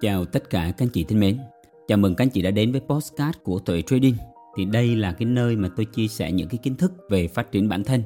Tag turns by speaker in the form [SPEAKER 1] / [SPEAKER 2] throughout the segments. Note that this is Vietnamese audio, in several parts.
[SPEAKER 1] Chào tất cả các anh chị thân mến. Chào mừng các anh chị đã đến với postcard của Tuệ Trading. Thì đây là cái nơi mà tôi chia sẻ những cái kiến thức về phát triển bản thân,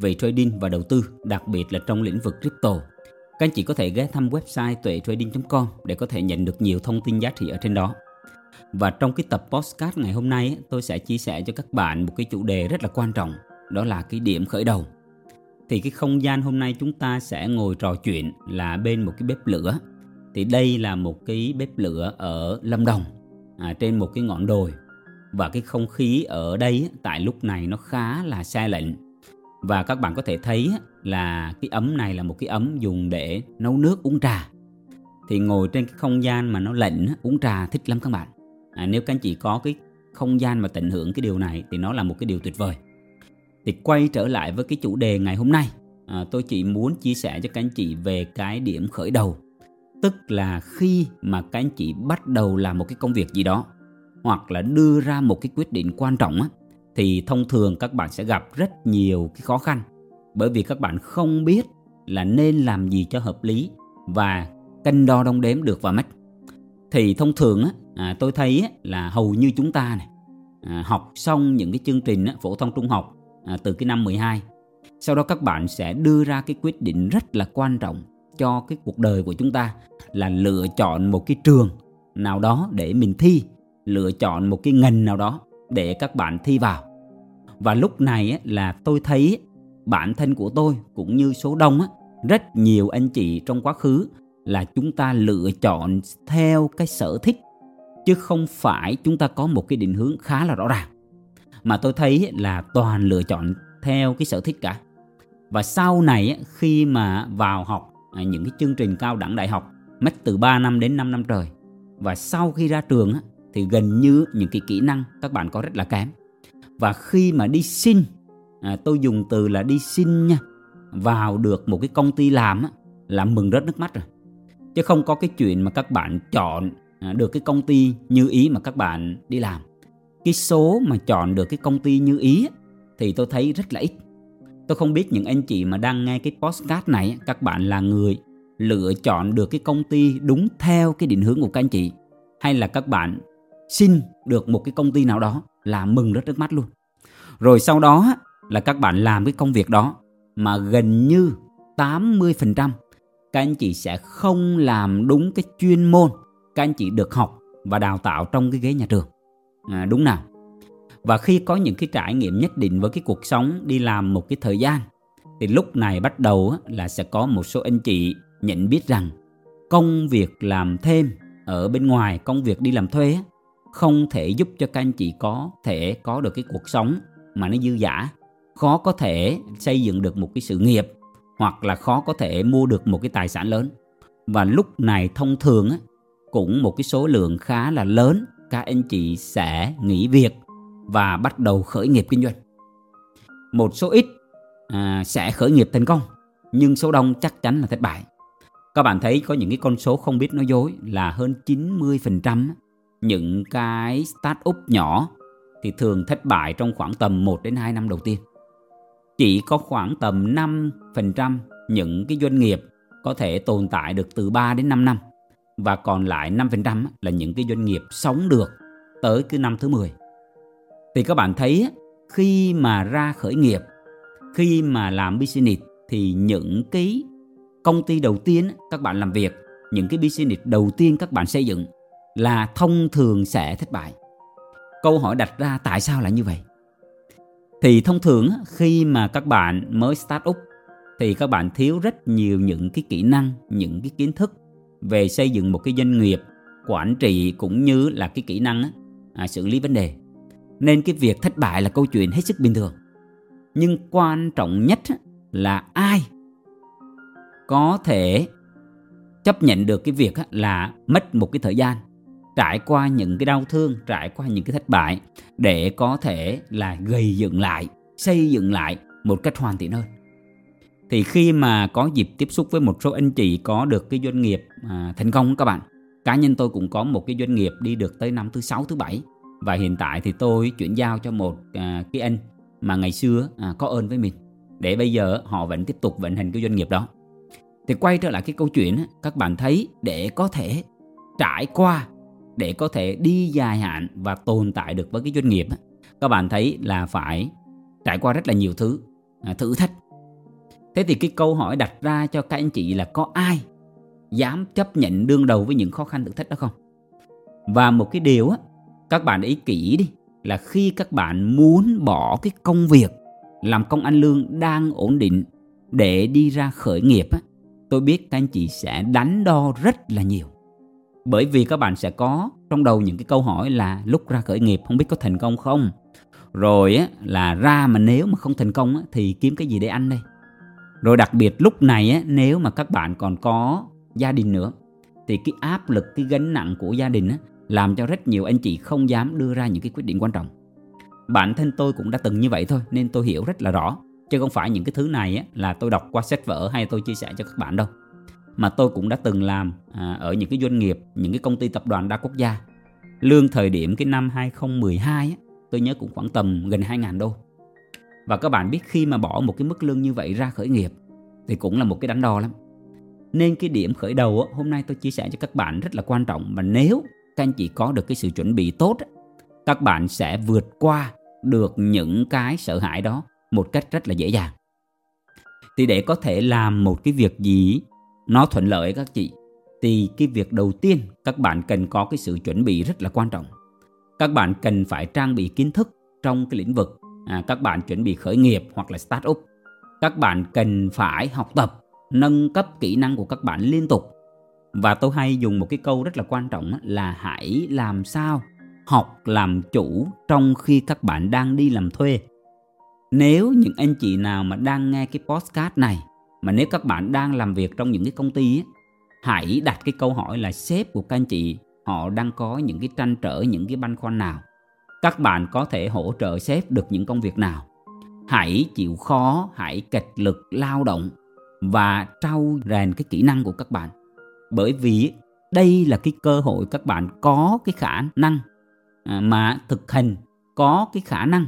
[SPEAKER 1] về trading và đầu tư, đặc biệt là trong lĩnh vực crypto. Các anh chị có thể ghé thăm website tuetrading.com để có thể nhận được nhiều thông tin giá trị ở trên đó. Và trong cái tập postcard ngày hôm nay tôi sẽ chia sẻ cho các bạn một cái chủ đề rất là quan trọng, đó là cái điểm khởi đầu. Thì cái không gian hôm nay chúng ta sẽ ngồi trò chuyện là bên một cái bếp lửa thì đây là một cái bếp lửa ở Lâm Đồng à, trên một cái ngọn đồi. Và cái không khí ở đây tại lúc này nó khá là xe lạnh. Và các bạn có thể thấy là cái ấm này là một cái ấm dùng để nấu nước uống trà. Thì ngồi trên cái không gian mà nó lạnh uống trà thích lắm các bạn. À, nếu các anh chị có cái không gian mà tận hưởng cái điều này thì nó là một cái điều tuyệt vời. Thì quay trở lại với cái chủ đề ngày hôm nay à, tôi chỉ muốn chia sẻ cho các anh chị về cái điểm khởi đầu tức là khi mà các anh chị bắt đầu làm một cái công việc gì đó hoặc là đưa ra một cái quyết định quan trọng á, thì thông thường các bạn sẽ gặp rất nhiều cái khó khăn. Bởi vì các bạn không biết là nên làm gì cho hợp lý và cân đo đong đếm được và mất. Thì thông thường á, à, tôi thấy á, là hầu như chúng ta này à, học xong những cái chương trình á, phổ thông trung học à, từ cái năm 12 sau đó các bạn sẽ đưa ra cái quyết định rất là quan trọng cho cái cuộc đời của chúng ta là lựa chọn một cái trường nào đó để mình thi, lựa chọn một cái ngành nào đó để các bạn thi vào. Và lúc này là tôi thấy bản thân của tôi cũng như số đông rất nhiều anh chị trong quá khứ là chúng ta lựa chọn theo cái sở thích, chứ không phải chúng ta có một cái định hướng khá là rõ ràng. Mà tôi thấy là toàn lựa chọn theo cái sở thích cả. Và sau này khi mà vào học à, những cái chương trình cao đẳng đại học mất từ 3 năm đến 5 năm trời. Và sau khi ra trường thì gần như những cái kỹ năng các bạn có rất là kém. Và khi mà đi xin à, tôi dùng từ là đi xin nha vào được một cái công ty làm là mừng rớt nước mắt rồi. Chứ không có cái chuyện mà các bạn chọn à, được cái công ty như ý mà các bạn đi làm. Cái số mà chọn được cái công ty như ý thì tôi thấy rất là ít tôi không biết những anh chị mà đang nghe cái postcard này các bạn là người lựa chọn được cái công ty đúng theo cái định hướng của các anh chị hay là các bạn xin được một cái công ty nào đó là mừng rất nước mắt luôn. Rồi sau đó là các bạn làm cái công việc đó mà gần như 80% các anh chị sẽ không làm đúng cái chuyên môn các anh chị được học và đào tạo trong cái ghế nhà trường. À, đúng nào? Và khi có những cái trải nghiệm nhất định với cái cuộc sống, đi làm một cái thời gian, thì lúc này bắt đầu là sẽ có một số anh chị nhận biết rằng công việc làm thêm ở bên ngoài, công việc đi làm thuê không thể giúp cho các anh chị có thể có được cái cuộc sống mà nó dư dả. Khó có thể xây dựng được một cái sự nghiệp, hoặc là khó có thể mua được một cái tài sản lớn. Và lúc này thông thường cũng một cái số lượng khá là lớn, các anh chị sẽ nghỉ việc và bắt đầu khởi nghiệp kinh doanh một số ít à, sẽ khởi nghiệp thành công nhưng số đông chắc chắn là thất bại các bạn thấy có những cái con số không biết nói dối là hơn 90% những cái start-up nhỏ thì thường thất bại trong khoảng tầm 1 đến 2 năm đầu tiên. Chỉ có khoảng tầm 5% những cái doanh nghiệp có thể tồn tại được từ 3 đến 5 năm và còn lại 5% là những cái doanh nghiệp sống được tới cái năm thứ 10. Thì các bạn thấy khi mà ra khởi nghiệp, khi mà làm business thì những cái công ty đầu tiên các bạn làm việc những cái business đầu tiên các bạn xây dựng là thông thường sẽ thất bại. Câu hỏi đặt ra tại sao lại như vậy? Thì thông thường khi mà các bạn mới start up thì các bạn thiếu rất nhiều những cái kỹ năng những cái kiến thức về xây dựng một cái doanh nghiệp quản trị cũng như là cái kỹ năng à, xử lý vấn đề nên cái việc thất bại là câu chuyện hết sức bình thường. Nhưng quan trọng nhất là ai có thể chấp nhận được cái việc là mất một cái thời gian trải qua những cái đau thương trải qua những cái thất bại để có thể là gây dựng lại xây dựng lại một cách hoàn thiện hơn. Thì khi mà có dịp tiếp xúc với một số anh chị có được cái doanh nghiệp à, thành công các bạn cá nhân tôi cũng có một cái doanh nghiệp đi được tới năm thứ sáu thứ bảy và hiện tại thì tôi chuyển giao cho một à, cái anh mà ngày xưa à, có ơn với mình. Để bây giờ họ vẫn tiếp tục vận hành cái doanh nghiệp đó. Thì quay trở lại cái câu chuyện các bạn thấy để có thể trải qua để có thể đi dài hạn và tồn tại được với cái doanh nghiệp các bạn thấy là phải trải qua rất là nhiều thứ à, thử thách. Thế thì cái câu hỏi đặt ra cho các anh chị là có ai dám chấp nhận đương đầu với những khó khăn thử thách đó không? Và một cái điều á các bạn ý kỹ đi là khi các bạn muốn bỏ cái công việc làm công ăn lương đang ổn định để đi ra khởi nghiệp á tôi biết các anh chị sẽ đánh đo rất là nhiều. Bởi vì các bạn sẽ có trong đầu những cái câu hỏi là lúc ra khởi nghiệp không biết có thành công không? Rồi á là ra mà nếu mà không thành công á, thì kiếm cái gì để ăn đây? Rồi đặc biệt lúc này á, nếu mà các bạn còn có gia đình nữa thì cái áp lực cái gánh nặng của gia đình á, làm cho rất nhiều anh chị không dám đưa ra những cái quyết định quan trọng. Bản thân tôi cũng đã từng như vậy thôi nên tôi hiểu rất là rõ. Chứ không phải những cái thứ này á, là tôi đọc qua sách vở hay tôi chia sẻ cho các bạn đâu. Mà tôi cũng đã từng làm à, ở những cái doanh nghiệp những cái công ty tập đoàn đa quốc gia. Lương thời điểm cái năm 2012 á, tôi nhớ cũng khoảng tầm gần 2.000 đô. Và các bạn biết khi mà bỏ một cái mức lương như vậy ra khởi nghiệp thì cũng là một cái đánh đo lắm. Nên cái điểm khởi đầu á, hôm nay tôi chia sẻ cho các bạn rất là quan trọng. Và nếu các anh chị có được cái sự chuẩn bị tốt các bạn sẽ vượt qua được những cái sợ hãi đó một cách rất là dễ dàng. Thì để có thể làm một cái việc gì nó thuận lợi các chị thì cái việc đầu tiên các bạn cần có cái sự chuẩn bị rất là quan trọng. Các bạn cần phải trang bị kiến thức trong cái lĩnh vực à, các bạn chuẩn bị khởi nghiệp hoặc là start up. Các bạn cần phải học tập nâng cấp kỹ năng của các bạn liên tục và tôi hay dùng một cái câu rất là quan trọng là hãy làm sao học làm chủ trong khi các bạn đang đi làm thuê. Nếu những anh chị nào mà đang nghe cái podcast này mà nếu các bạn đang làm việc trong những cái công ty ấy, hãy đặt cái câu hỏi là sếp của các anh chị họ đang có những cái tranh trở những cái băn khoăn nào? Các bạn có thể hỗ trợ sếp được những công việc nào? Hãy chịu khó hãy kịch lực lao động và trau rèn cái kỹ năng của các bạn bởi vì đây là cái cơ hội các bạn có cái khả năng à, mà thực hành có cái khả năng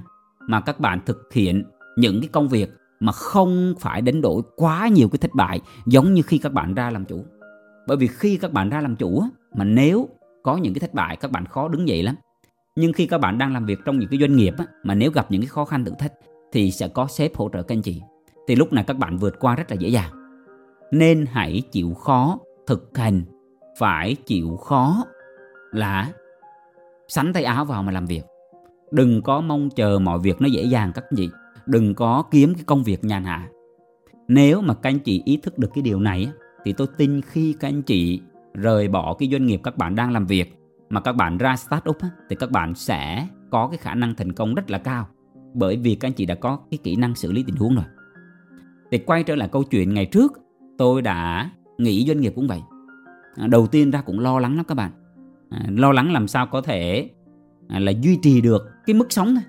[SPEAKER 1] mà các bạn thực hiện những cái công việc mà không phải đánh đổi quá nhiều cái thất bại giống như khi các bạn ra làm chủ. Bởi vì khi các bạn ra làm chủ mà nếu có những cái thất bại, các bạn khó đứng dậy lắm. Nhưng khi các bạn đang làm việc trong những cái doanh nghiệp mà nếu gặp những cái khó khăn thử thách thì sẽ có sếp hỗ trợ các anh chị. Thì lúc này các bạn vượt qua rất là dễ dàng. Nên hãy chịu khó thực hành phải chịu khó là sắn tay áo vào mà làm việc. Đừng có mong chờ mọi việc nó dễ dàng các anh chị. Đừng có kiếm cái công việc nhàn hạ. Nếu mà các anh chị ý thức được cái điều này thì tôi tin khi các anh chị rời bỏ cái doanh nghiệp các bạn đang làm việc mà các bạn ra start up thì các bạn sẽ có cái khả năng thành công rất là cao. Bởi vì các anh chị đã có cái kỹ năng xử lý tình huống rồi. Thì quay trở lại câu chuyện ngày trước, tôi đã nghỉ doanh nghiệp cũng vậy. À, đầu tiên ra cũng lo lắng lắm các bạn. À, lo lắng làm sao có thể à, là duy trì được cái mức sống thôi.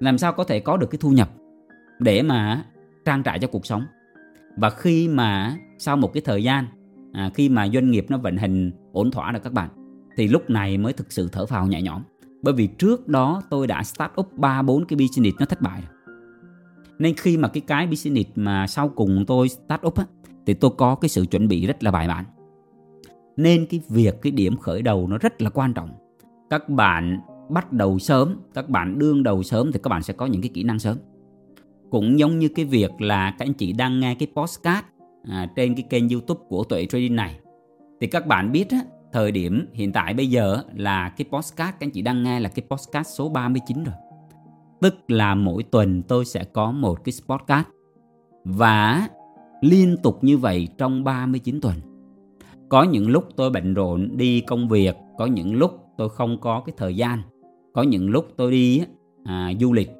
[SPEAKER 1] Làm sao có thể có được cái thu nhập để mà trang trải cho cuộc sống. Và khi mà sau một cái thời gian à, khi mà doanh nghiệp nó vận hành ổn thỏa rồi các bạn thì lúc này mới thực sự thở phào nhẹ nhõm. Bởi vì trước đó tôi đã start up ba bốn cái business nó thất bại rồi. Nên khi mà cái cái business mà sau cùng tôi start up á, thì tôi có cái sự chuẩn bị rất là bài bản. Nên cái việc cái điểm khởi đầu nó rất là quan trọng. Các bạn bắt đầu sớm các bạn đương đầu sớm thì các bạn sẽ có những cái kỹ năng sớm. Cũng giống như cái việc là các anh chị đang nghe cái podcast à, trên cái kênh youtube của tuệ trading này. Thì các bạn biết á, thời điểm hiện tại bây giờ là cái podcast các anh chị đang nghe là cái podcast số 39 rồi. Tức là mỗi tuần tôi sẽ có một cái podcast. Và liên tục như vậy trong 39 tuần. Có những lúc tôi bận rộn đi công việc có những lúc tôi không có cái thời gian có những lúc tôi đi à, du lịch.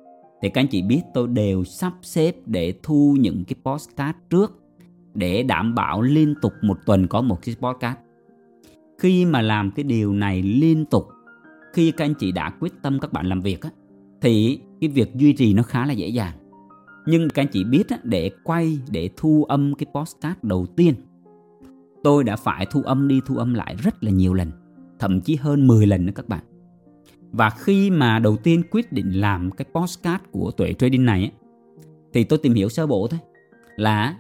[SPEAKER 1] Thì các anh chị biết tôi đều sắp xếp để thu những cái postcard trước để đảm bảo liên tục một tuần có một cái podcast khi mà làm cái điều này liên tục khi các anh chị đã quyết tâm các bạn làm việc á, thì cái việc duy trì nó khá là dễ dàng nhưng các anh chị biết á, để quay để thu âm cái postcard đầu tiên tôi đã phải thu âm đi thu âm lại rất là nhiều lần thậm chí hơn 10 lần nữa các bạn. Và khi mà đầu tiên quyết định làm cái postcard của tuệ trading này ấy, thì tôi tìm hiểu sơ bộ thôi là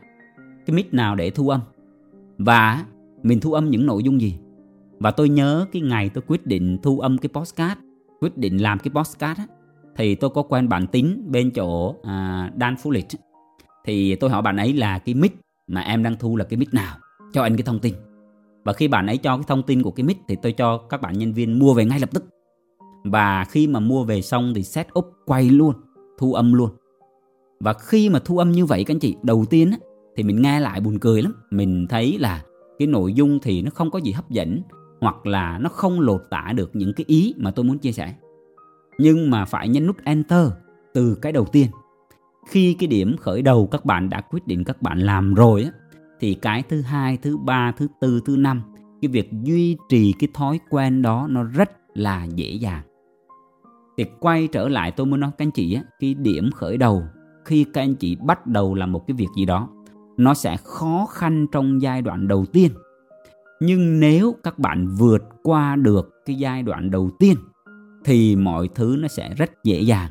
[SPEAKER 1] cái mic nào để thu âm và mình thu âm những nội dung gì. Và tôi nhớ cái ngày tôi quyết định thu âm cái postcard quyết định làm cái postcard á, thì tôi có quen bạn tín bên chỗ à, Dan Fulich thì tôi hỏi bạn ấy là cái mic mà em đang thu là cái mic nào? Cho anh cái thông tin. Và khi bạn ấy cho cái thông tin của cái mic thì tôi cho các bạn nhân viên mua về ngay lập tức. Và khi mà mua về xong thì set up quay luôn thu âm luôn. Và khi mà thu âm như vậy các anh chị đầu tiên á, thì mình nghe lại buồn cười lắm. Mình thấy là cái nội dung thì nó không có gì hấp dẫn hoặc là nó không lột tả được những cái ý mà tôi muốn chia sẻ nhưng mà phải nhấn nút enter từ cái đầu tiên. Khi cái điểm khởi đầu các bạn đã quyết định các bạn làm rồi á, thì cái thứ hai, thứ ba, thứ tư, thứ năm, cái việc duy trì cái thói quen đó nó rất là dễ dàng. Thì quay trở lại tôi muốn nói các anh chị á, cái điểm khởi đầu, khi các anh chị bắt đầu làm một cái việc gì đó, nó sẽ khó khăn trong giai đoạn đầu tiên. Nhưng nếu các bạn vượt qua được cái giai đoạn đầu tiên thì mọi thứ nó sẽ rất dễ dàng.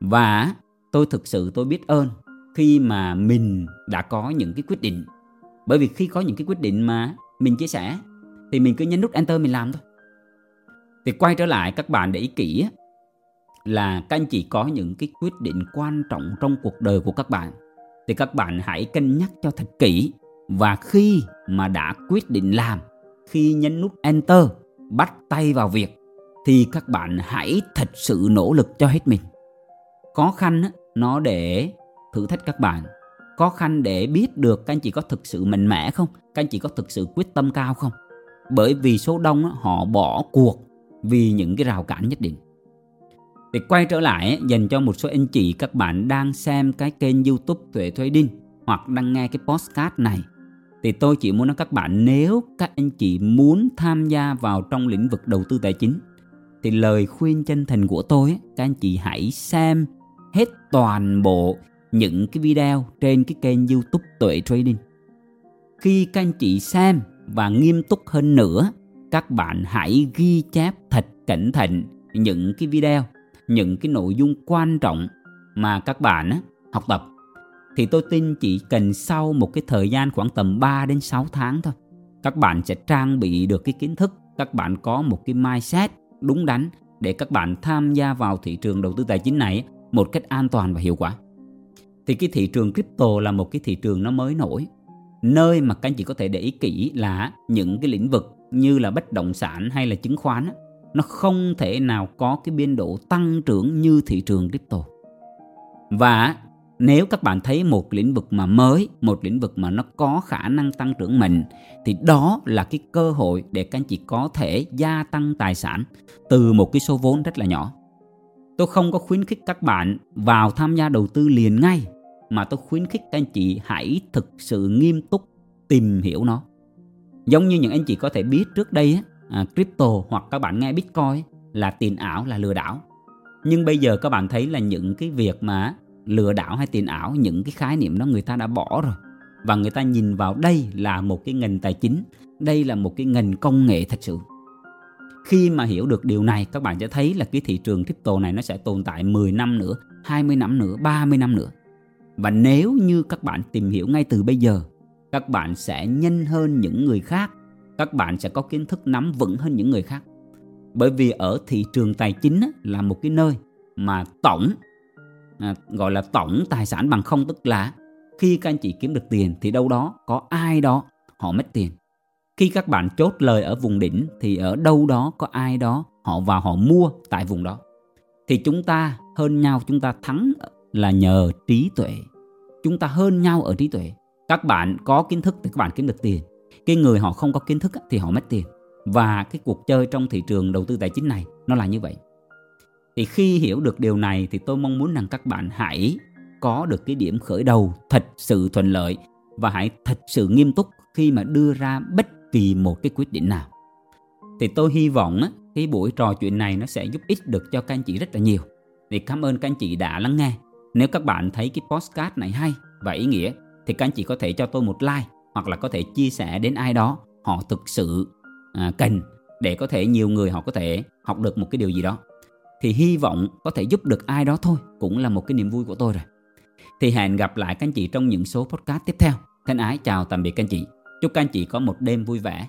[SPEAKER 1] Và tôi thực sự tôi biết ơn khi mà mình đã có những cái quyết định. Bởi vì khi có những cái quyết định mà mình chia sẻ, thì mình cứ nhấn nút enter mình làm thôi. Thì quay trở lại các bạn để ý kỹ là các anh chị có những cái quyết định quan trọng trong cuộc đời của các bạn. Thì các bạn hãy cân nhắc cho thật kỹ. Và khi mà đã quyết định làm, khi nhấn nút enter, bắt tay vào việc thì các bạn hãy thật sự nỗ lực cho hết mình. Khó khăn nó để thử thách các bạn. Khó khăn để biết được các anh chị có thực sự mạnh mẽ không, các anh chị có thực sự quyết tâm cao không. Bởi vì số đông họ bỏ cuộc vì những cái rào cản nhất định. Thì quay trở lại dành cho một số anh chị, các bạn đang xem cái kênh youtube Tuệ Trading hoặc đang nghe cái postcard này, thì tôi chỉ muốn nói các bạn, nếu các anh chị muốn tham gia vào trong lĩnh vực đầu tư tài chính thì lời khuyên chân thành của tôi các anh chị hãy xem hết toàn bộ những cái video trên cái kênh youtube Tuệ Trading. Khi các anh chị xem và nghiêm túc hơn nữa, các bạn hãy ghi chép thật cẩn thận những cái video, những cái nội dung quan trọng mà các bạn học tập. Thì tôi tin chỉ cần sau một cái thời gian khoảng tầm 3 đến 6 tháng thôi, các bạn sẽ trang bị được cái kiến thức, các bạn có một cái mindset đúng đắn để các bạn tham gia vào thị trường đầu tư tài chính này một cách an toàn và hiệu quả. Thì cái thị trường crypto là một cái thị trường nó mới nổi. Nơi mà các anh chị có thể để ý kỹ là những cái lĩnh vực như là bất động sản hay là chứng khoán nó không thể nào có cái biên độ tăng trưởng như thị trường crypto. Và nếu các bạn thấy một lĩnh vực mà mới một lĩnh vực mà nó có khả năng tăng trưởng mạnh thì đó là cái cơ hội để các anh chị có thể gia tăng tài sản từ một cái số vốn rất là nhỏ. Tôi không có khuyến khích các bạn vào tham gia đầu tư liền ngay mà tôi khuyến khích các anh chị hãy thực sự nghiêm túc tìm hiểu nó. Giống như những anh chị có thể biết trước đây à, crypto hoặc các bạn nghe bitcoin là tiền ảo là lừa đảo. Nhưng bây giờ các bạn thấy là những cái việc mà lừa đảo hay tiền ảo, những cái khái niệm đó người ta đã bỏ rồi. Và người ta nhìn vào đây là một cái ngành tài chính, đây là một cái ngành công nghệ thật sự. Khi mà hiểu được điều này, các bạn sẽ thấy là cái thị trường crypto này nó sẽ tồn tại 10 năm nữa 20 năm nữa 30 năm nữa. Và nếu như các bạn tìm hiểu ngay từ bây giờ, các bạn sẽ nhanh hơn những người khác, các bạn sẽ có kiến thức nắm vững hơn những người khác. Bởi vì ở thị trường tài chính là một cái nơi mà tổng à, gọi là tổng tài sản bằng không tức là khi các anh chị kiếm được tiền thì đâu đó có ai đó họ mất tiền. Khi các bạn chốt lời ở vùng đỉnh thì ở đâu đó có ai đó họ vào họ mua tại vùng đó. Thì chúng ta hơn nhau chúng ta thắng là nhờ trí tuệ. Chúng ta hơn nhau ở trí tuệ. Các bạn có kiến thức thì các bạn kiếm được tiền. Cái người họ không có kiến thức thì họ mất tiền. Và cái cuộc chơi trong thị trường đầu tư tài chính này nó là như vậy thì khi hiểu được điều này thì tôi mong muốn rằng các bạn hãy có được cái điểm khởi đầu thật sự thuận lợi và hãy thật sự nghiêm túc khi mà đưa ra bất kỳ một cái quyết định nào. Thì tôi hy vọng cái buổi trò chuyện này nó sẽ giúp ích được cho các anh chị rất là nhiều. Thì cảm ơn các anh chị đã lắng nghe. Nếu các bạn thấy cái postcard này hay và ý nghĩa thì các anh chị có thể cho tôi một like hoặc là có thể chia sẻ đến ai đó họ thực sự à, cần để có thể nhiều người họ có thể học được một cái điều gì đó thì hy vọng có thể giúp được ai đó thôi, cũng là một cái niềm vui của tôi rồi. Thì hẹn gặp lại các anh chị trong những số podcast tiếp theo. Thân ái, chào tạm biệt các anh chị. Chúc các anh chị có một đêm vui vẻ.